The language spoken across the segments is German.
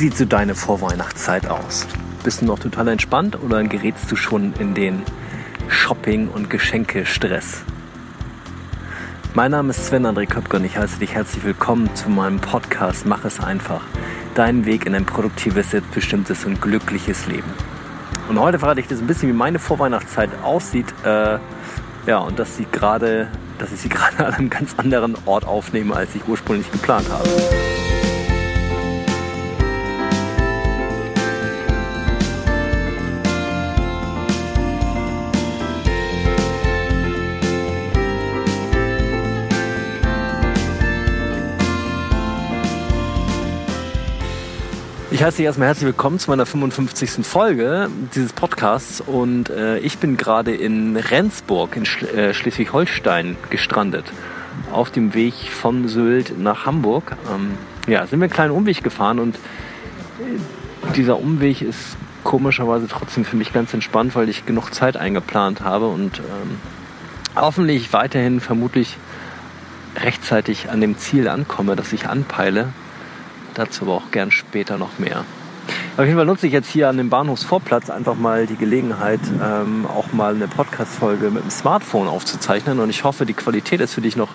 sieht so deine Vorweihnachtszeit aus? Bist du noch total entspannt oder gerätst du schon in den Shopping- und Geschenkestress? Mein Name ist Sven André Köpke und ich heiße dich herzlich willkommen zu meinem Podcast Mach es einfach. Deinen Weg in ein produktives, selbstbestimmtes und glückliches Leben. Und heute verrate ich dir so ein bisschen, wie meine Vorweihnachtszeit aussieht. Äh, ja, und dass sie gerade, dass ich sie gerade an einem ganz anderen Ort aufnehme, als ich ursprünglich geplant habe. Ich heiße dich erstmal herzlich willkommen zu meiner 55. Folge dieses Podcasts und äh, ich bin gerade in Rendsburg in Schl äh, Schleswig-Holstein gestrandet. Auf dem Weg von Sylt nach Hamburg. Ähm, ja, sind wir einen kleinen Umweg gefahren und äh, dieser Umweg ist komischerweise trotzdem für mich ganz entspannt, weil ich genug Zeit eingeplant habe und ähm, hoffentlich weiterhin vermutlich rechtzeitig an dem Ziel ankomme, das ich anpeile Dazu aber auch gern später noch mehr. Auf jeden Fall nutze ich jetzt hier an dem Bahnhofsvorplatz einfach mal die Gelegenheit, ähm, auch mal eine Podcast-Folge mit dem Smartphone aufzuzeichnen. Und ich hoffe, die Qualität ist für dich noch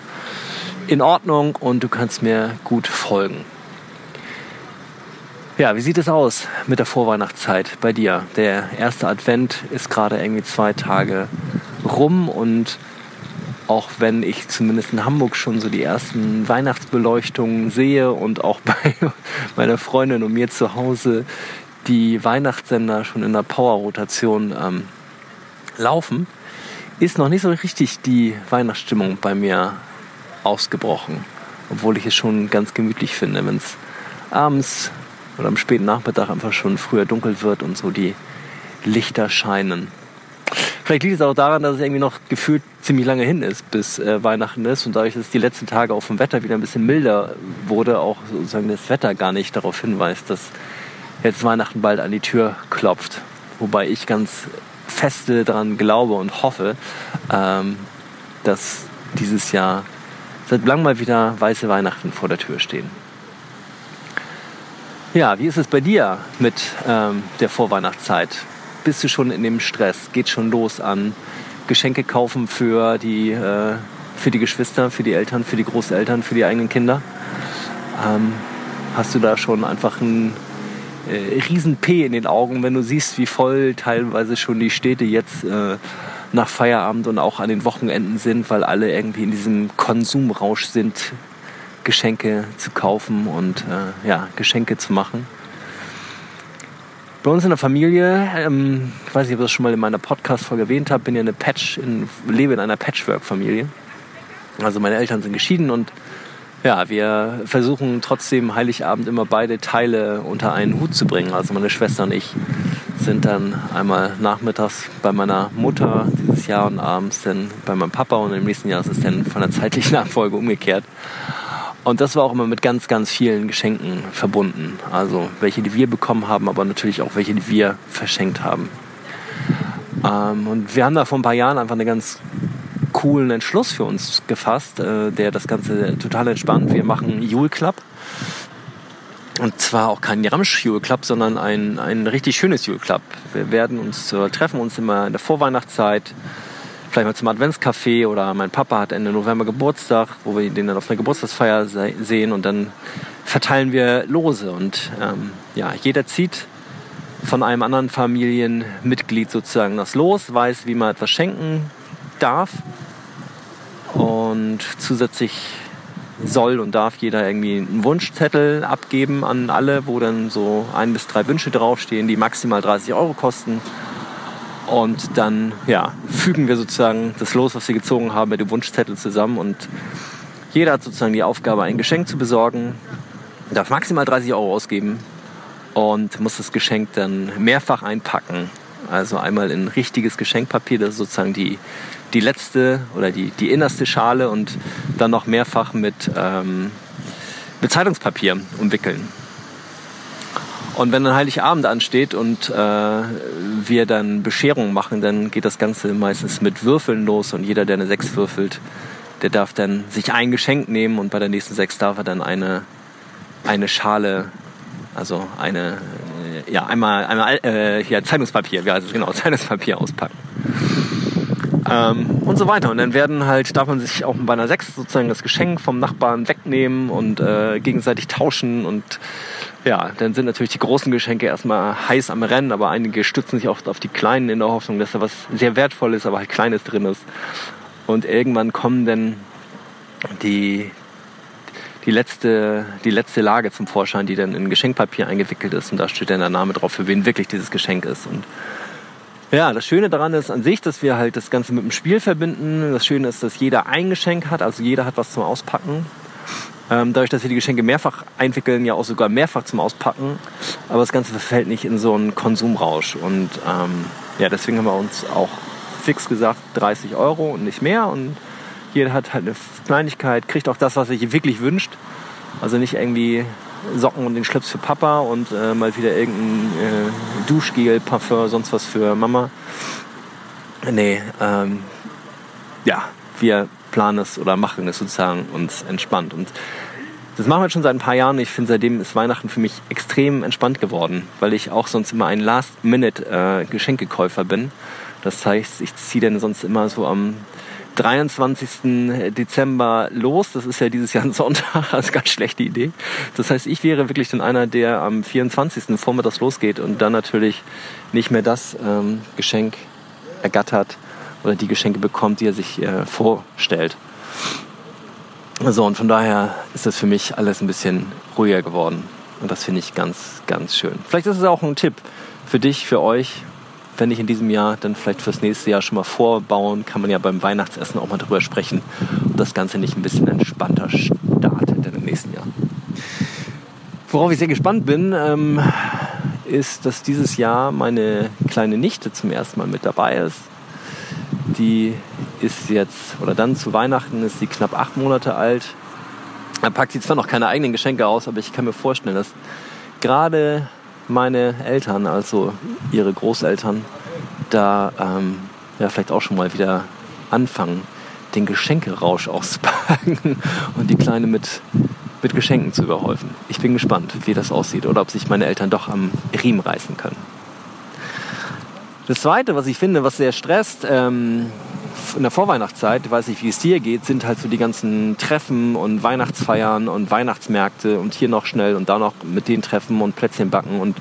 in Ordnung und du kannst mir gut folgen. Ja, wie sieht es aus mit der Vorweihnachtszeit bei dir? Der erste Advent ist gerade irgendwie zwei Tage rum und auch wenn ich zumindest in Hamburg schon so die ersten Weihnachtsbeleuchtungen sehe und auch bei meiner Freundin und mir zu Hause die Weihnachtssender schon in der Power-Rotation ähm, laufen, ist noch nicht so richtig die Weihnachtsstimmung bei mir ausgebrochen. Obwohl ich es schon ganz gemütlich finde, wenn es abends oder am späten Nachmittag einfach schon früher dunkel wird und so die Lichter scheinen. Vielleicht liegt es auch daran, dass es irgendwie noch gefühlt ziemlich lange hin ist, bis äh, Weihnachten ist und dadurch, dass die letzten Tage auch vom Wetter wieder ein bisschen milder wurde, auch sozusagen das Wetter gar nicht darauf hinweist, dass jetzt Weihnachten bald an die Tür klopft. Wobei ich ganz feste daran glaube und hoffe, ähm, dass dieses Jahr seit langem mal wieder weiße Weihnachten vor der Tür stehen. Ja, wie ist es bei dir mit ähm, der Vorweihnachtszeit? bist du schon in dem Stress, geht schon los an Geschenke kaufen für die, äh, für die Geschwister, für die Eltern, für die Großeltern, für die eigenen Kinder. Ähm, hast du da schon einfach ein äh, riesen P in den Augen, wenn du siehst, wie voll teilweise schon die Städte jetzt äh, nach Feierabend und auch an den Wochenenden sind, weil alle irgendwie in diesem Konsumrausch sind, Geschenke zu kaufen und äh, ja, Geschenke zu machen. Bei uns in der Familie, ähm, ich weiß nicht, ob ich das schon mal in meiner Podcast-Folge erwähnt habe, bin ja eine Patch, in, lebe in einer Patchwork-Familie. Also meine Eltern sind geschieden und ja, wir versuchen trotzdem Heiligabend immer beide Teile unter einen Hut zu bringen. Also meine Schwester und ich sind dann einmal nachmittags bei meiner Mutter dieses Jahr und abends dann bei meinem Papa und im nächsten Jahr ist es dann von der zeitlichen Abfolge umgekehrt. Und das war auch immer mit ganz, ganz vielen Geschenken verbunden. Also welche, die wir bekommen haben, aber natürlich auch welche, die wir verschenkt haben. Ähm, und wir haben da vor ein paar Jahren einfach einen ganz coolen Entschluss für uns gefasst, äh, der das Ganze total entspannt. Wir machen Jule Club. Und zwar auch kein Ramsch Jule Club, sondern ein, ein richtig schönes Jule Club. Wir werden uns äh, treffen uns immer in der Vorweihnachtszeit vielleicht mal zum Adventscafé oder mein Papa hat Ende November Geburtstag, wo wir den dann auf einer Geburtstagsfeier sehen und dann verteilen wir Lose und ähm, ja, jeder zieht von einem anderen Familienmitglied sozusagen das Los, weiß, wie man etwas schenken darf und zusätzlich soll und darf jeder irgendwie einen Wunschzettel abgeben an alle, wo dann so ein bis drei Wünsche draufstehen, die maximal 30 Euro kosten. Und dann ja, fügen wir sozusagen das Los, was wir gezogen haben, mit dem Wunschzettel zusammen. Und jeder hat sozusagen die Aufgabe, ein Geschenk zu besorgen, darf maximal 30 Euro ausgeben und muss das Geschenk dann mehrfach einpacken. Also einmal in richtiges Geschenkpapier, das ist sozusagen die, die letzte oder die, die innerste Schale und dann noch mehrfach mit, ähm, mit Zeitungspapier umwickeln. Und wenn dann Heiligabend ansteht und äh, wir dann Bescherungen machen, dann geht das Ganze meistens mit Würfeln los und jeder, der eine Sechs würfelt, der darf dann sich ein Geschenk nehmen und bei der nächsten Sechs darf er dann eine, eine Schale Also eine, ja, einmal, einmal äh, hier Zeitungspapier, wie heißt es genau, Zeitungspapier auspacken. Ähm, und so weiter. Und dann werden halt, darf man sich auch bei einer Sechs sozusagen das Geschenk vom Nachbarn wegnehmen und äh, gegenseitig tauschen. Und ja, dann sind natürlich die großen Geschenke erstmal heiß am Rennen, aber einige stützen sich oft auf die kleinen in der Hoffnung, dass da was sehr Wertvolles, aber halt Kleines drin ist. Und irgendwann kommen dann die, die letzte, die letzte Lage zum Vorschein, die dann in Geschenkpapier eingewickelt ist. Und da steht dann der Name drauf, für wen wirklich dieses Geschenk ist. Und ja, das Schöne daran ist an sich, dass wir halt das Ganze mit dem Spiel verbinden. Das Schöne ist, dass jeder ein Geschenk hat, also jeder hat was zum Auspacken. Ähm, dadurch, dass wir die Geschenke mehrfach einwickeln, ja auch sogar mehrfach zum Auspacken. Aber das Ganze verfällt nicht in so einen Konsumrausch. Und ähm, ja, deswegen haben wir uns auch fix gesagt 30 Euro und nicht mehr. Und jeder hat halt eine Kleinigkeit, kriegt auch das, was er sich wirklich wünscht. Also nicht irgendwie Socken und den Schlips für Papa und äh, mal wieder irgendein äh, Duschgel, Parfum, sonst was für Mama. Nee, ähm, ja, wir planen es oder machen es sozusagen uns entspannt. Und das machen wir schon seit ein paar Jahren. Ich finde, seitdem ist Weihnachten für mich extrem entspannt geworden, weil ich auch sonst immer ein Last-Minute-Geschenkekäufer äh, bin. Das heißt, ich ziehe dann sonst immer so am 23. Dezember los. Das ist ja dieses Jahr ein Sonntag, also ganz schlechte Idee. Das heißt, ich wäre wirklich dann einer, der am 24. vormittags losgeht und dann natürlich nicht mehr das ähm, Geschenk ergattert oder die Geschenke bekommt, die er sich äh, vorstellt. So, und von daher ist das für mich alles ein bisschen ruhiger geworden. Und das finde ich ganz, ganz schön. Vielleicht ist es auch ein Tipp für dich, für euch, wenn ich in diesem Jahr dann vielleicht fürs nächste Jahr schon mal vorbauen, kann man ja beim Weihnachtsessen auch mal drüber sprechen und das Ganze nicht ein bisschen entspannter startet im nächsten Jahr. Worauf ich sehr gespannt bin, ähm, ist, dass dieses Jahr meine kleine Nichte zum ersten Mal mit dabei ist. Die ist jetzt, oder dann zu Weihnachten ist sie knapp acht Monate alt. Da packt sie zwar noch keine eigenen Geschenke aus, aber ich kann mir vorstellen, dass gerade meine Eltern, also ihre Großeltern, da ähm, ja, vielleicht auch schon mal wieder anfangen, den Geschenkerausch auszupacken und die Kleine mit, mit Geschenken zu überhäufen. Ich bin gespannt, wie das aussieht oder ob sich meine Eltern doch am Riemen reißen können. Das Zweite, was ich finde, was sehr stresst, ähm, in der Vorweihnachtszeit, ich weiß nicht, wie es dir geht, sind halt so die ganzen Treffen und Weihnachtsfeiern und Weihnachtsmärkte und hier noch schnell und da noch mit den Treffen und Plätzchen backen und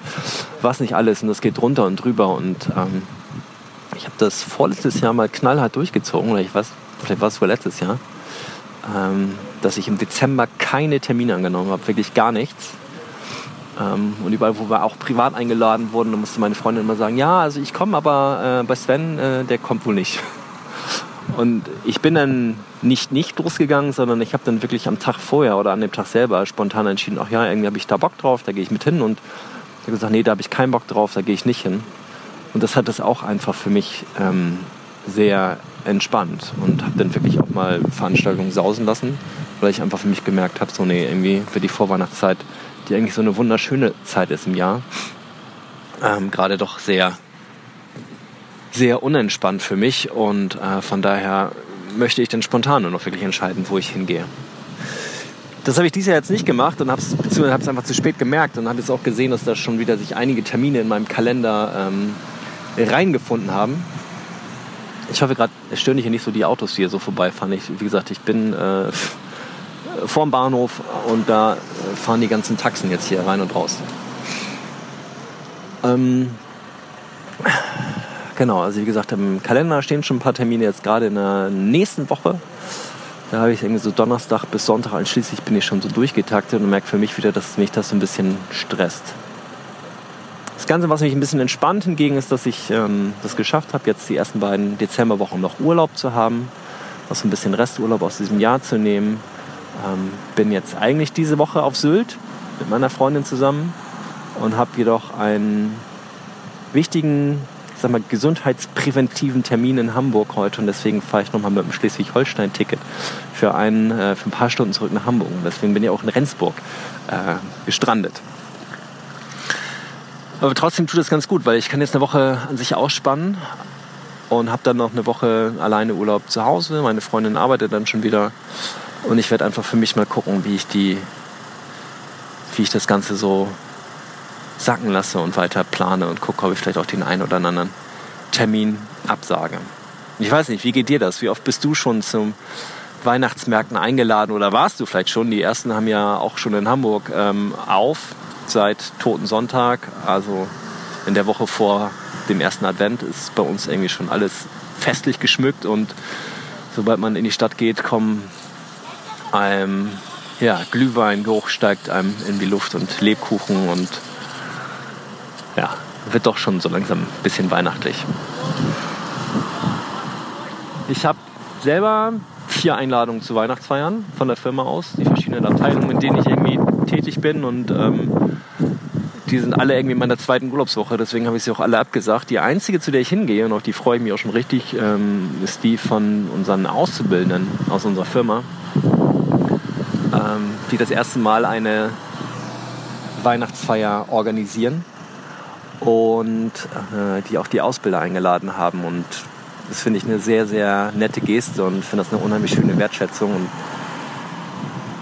was nicht alles. Und das geht drunter und drüber. Und ähm, ich habe das vorletztes Jahr mal knallhart durchgezogen, oder ich weiß, vielleicht war es wohl letztes Jahr, ähm, dass ich im Dezember keine Termine angenommen habe, wirklich gar nichts. Ähm, und überall, wo wir auch privat eingeladen wurden, da musste meine Freundin immer sagen, ja, also ich komme, aber äh, bei Sven, äh, der kommt wohl nicht. Und ich bin dann nicht nicht losgegangen, sondern ich habe dann wirklich am Tag vorher oder an dem Tag selber spontan entschieden, ach ja, irgendwie habe ich da Bock drauf, da gehe ich mit hin. Und ich habe gesagt, nee, da habe ich keinen Bock drauf, da gehe ich nicht hin. Und das hat es auch einfach für mich ähm, sehr entspannt und habe dann wirklich auch mal Veranstaltungen sausen lassen, weil ich einfach für mich gemerkt habe, so nee, irgendwie für die Vorweihnachtszeit, die eigentlich so eine wunderschöne Zeit ist im Jahr, ähm, gerade doch sehr sehr unentspannt für mich und äh, von daher möchte ich dann spontan nur noch wirklich entscheiden, wo ich hingehe. Das habe ich dieses Jahr jetzt nicht gemacht und habe es einfach zu spät gemerkt und habe jetzt auch gesehen, dass da schon wieder sich einige Termine in meinem Kalender ähm, reingefunden haben. Ich hoffe gerade, es stören hier nicht so die Autos, die hier so vorbeifahren. Ich, wie gesagt, ich bin äh, vorm Bahnhof und da fahren die ganzen Taxen jetzt hier rein und raus. Ähm, Genau, also wie gesagt, im Kalender stehen schon ein paar Termine jetzt gerade in der nächsten Woche. Da habe ich irgendwie so Donnerstag bis Sonntag einschließlich bin ich schon so durchgetaktet und merke für mich wieder, dass mich das so ein bisschen stresst. Das Ganze, was mich ein bisschen entspannt hingegen, ist, dass ich ähm, das geschafft habe, jetzt die ersten beiden Dezemberwochen noch Urlaub zu haben, noch so ein bisschen Resturlaub aus diesem Jahr zu nehmen. Ähm, bin jetzt eigentlich diese Woche auf Sylt mit meiner Freundin zusammen und habe jedoch einen wichtigen sag mal, gesundheitspräventiven Termin in Hamburg heute und deswegen fahre ich nochmal mit dem Schleswig-Holstein-Ticket für, ein, äh, für ein paar Stunden zurück nach Hamburg. Und deswegen bin ich auch in Rendsburg äh, gestrandet. Aber trotzdem tut es ganz gut, weil ich kann jetzt eine Woche an sich ausspannen und habe dann noch eine Woche alleine Urlaub zu Hause. Meine Freundin arbeitet dann schon wieder und ich werde einfach für mich mal gucken, wie ich die, wie ich das Ganze so sacken lasse und weiter plane und gucke, ob ich vielleicht auch den einen oder anderen Termin absage. Ich weiß nicht, wie geht dir das? Wie oft bist du schon zum Weihnachtsmärkten eingeladen oder warst du vielleicht schon? Die ersten haben ja auch schon in Hamburg ähm, auf seit Toten Sonntag, also in der Woche vor dem ersten Advent ist bei uns irgendwie schon alles festlich geschmückt und sobald man in die Stadt geht, kommen einem ja, Glühweingeruch steigt einem in die Luft und Lebkuchen und ja, wird doch schon so langsam ein bisschen weihnachtlich. Ich habe selber vier Einladungen zu Weihnachtsfeiern von der Firma aus, die verschiedenen Abteilungen, in denen ich irgendwie tätig bin und ähm, die sind alle irgendwie in meiner zweiten Urlaubswoche, deswegen habe ich sie auch alle abgesagt. Die einzige, zu der ich hingehe, und auf die freue ich mich auch schon richtig, ähm, ist die von unseren Auszubildenden aus unserer Firma, die das erste Mal eine Weihnachtsfeier organisieren und äh, die auch die Ausbilder eingeladen haben. Und das finde ich eine sehr, sehr nette Geste und finde das eine unheimlich schöne Wertschätzung. Und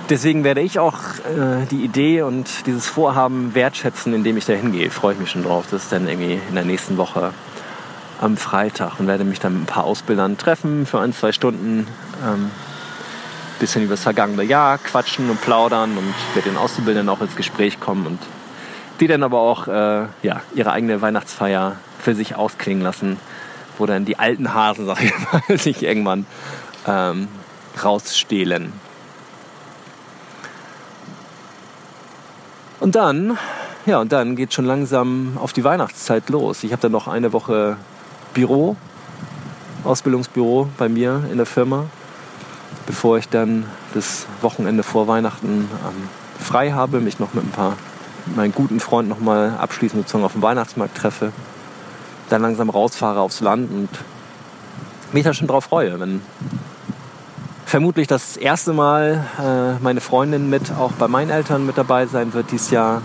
deswegen werde ich auch äh, die Idee und dieses Vorhaben wertschätzen, indem ich da hingehe. Freue ich mich schon drauf. Das ist dann irgendwie in der nächsten Woche am Freitag und werde mich dann mit ein paar Ausbildern treffen für ein, zwei Stunden. Ähm, bisschen über das vergangene Jahr quatschen und plaudern und mit den Auszubildenden auch ins Gespräch kommen und die dann aber auch äh, ja, ihre eigene Weihnachtsfeier für sich ausklingen lassen, wo dann die alten Hasen, sag ich mal, sich irgendwann ähm, rausstehlen. Und dann, ja, und dann geht schon langsam auf die Weihnachtszeit los. Ich habe dann noch eine Woche Büro, Ausbildungsbüro bei mir in der Firma, bevor ich dann das Wochenende vor Weihnachten ähm, frei habe, mich noch mit ein paar meinen guten Freunden noch mal abschließend sozusagen auf dem Weihnachtsmarkt treffe, dann langsam rausfahre aufs Land und mich da schon drauf freue, wenn vermutlich das erste Mal äh, meine Freundin mit auch bei meinen Eltern mit dabei sein wird dieses Jahr.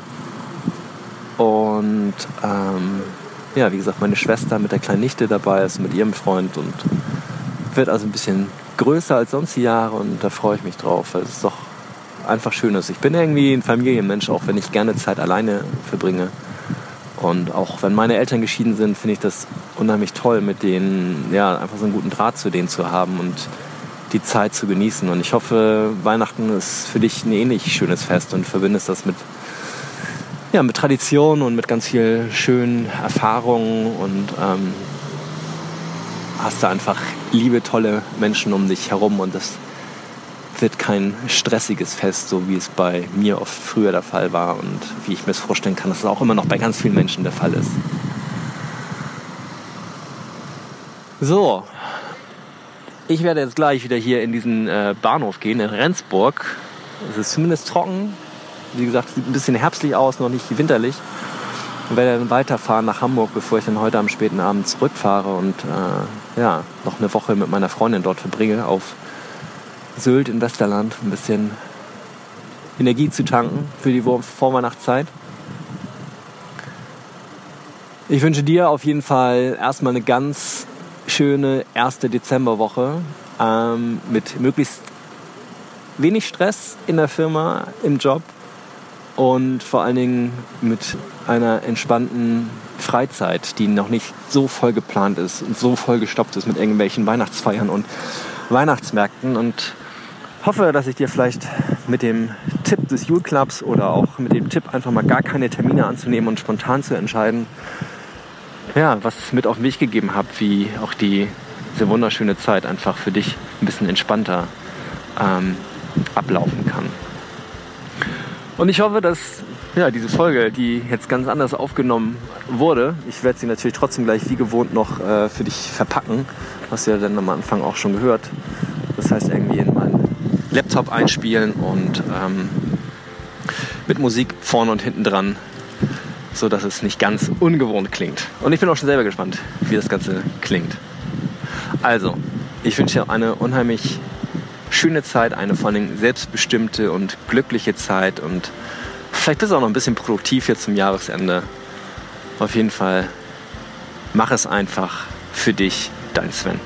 Und ähm, ja, wie gesagt, meine Schwester mit der kleinen Nichte dabei ist, mit ihrem Freund und wird also ein bisschen größer als sonst die Jahre und da freue ich mich drauf, weil es ist doch einfach schön ist. Ich bin irgendwie ein Familienmensch, auch wenn ich gerne Zeit alleine verbringe. Und auch wenn meine Eltern geschieden sind, finde ich das unheimlich toll, mit denen ja einfach so einen guten Draht zu denen zu haben und die Zeit zu genießen. Und ich hoffe, Weihnachten ist für dich ein ähnlich schönes Fest und verbindest das mit, ja, mit Tradition und mit ganz viel schönen Erfahrungen und ähm, hast da einfach liebe, tolle Menschen um dich herum und das wird kein stressiges Fest, so wie es bei mir oft früher der Fall war und wie ich mir es vorstellen kann, dass es auch immer noch bei ganz vielen Menschen der Fall ist. So, ich werde jetzt gleich wieder hier in diesen äh, Bahnhof gehen, in Rendsburg. Es ist zumindest trocken. Wie gesagt, sieht ein bisschen herbstlich aus, noch nicht winterlich. Und werde dann weiterfahren nach Hamburg, bevor ich dann heute am späten Abend zurückfahre und äh, ja, noch eine Woche mit meiner Freundin dort verbringe auf Sylt in Westerland. Ein bisschen Energie zu tanken für die Vorweihnachtszeit. Ich wünsche dir auf jeden Fall erstmal eine ganz schöne erste Dezemberwoche ähm, mit möglichst wenig Stress in der Firma, im Job und vor allen Dingen mit einer entspannten Freizeit, die noch nicht so voll geplant ist und so voll gestoppt ist mit irgendwelchen Weihnachtsfeiern und Weihnachtsmärkten und hoffe, dass ich dir vielleicht mit dem Tipp des Jule Clubs oder auch mit dem Tipp einfach mal gar keine Termine anzunehmen und spontan zu entscheiden, ja, was mit auf den Weg gegeben habe, wie auch die, diese wunderschöne Zeit einfach für dich ein bisschen entspannter ähm, ablaufen kann. Und ich hoffe, dass ja, diese Folge, die jetzt ganz anders aufgenommen wurde, ich werde sie natürlich trotzdem gleich wie gewohnt noch äh, für dich verpacken, du ja dann am Anfang auch schon gehört. Das heißt, irgendwie in meinen Laptop einspielen und ähm, mit Musik vorne und hinten dran so dass es nicht ganz ungewohnt klingt. Und ich bin auch schon selber gespannt, wie das Ganze klingt. Also, ich wünsche dir eine unheimlich schöne Zeit, eine vor allem selbstbestimmte und glückliche Zeit und vielleicht bist du auch noch ein bisschen produktiv jetzt zum Jahresende. Auf jeden Fall mach es einfach für dich, dein Sven.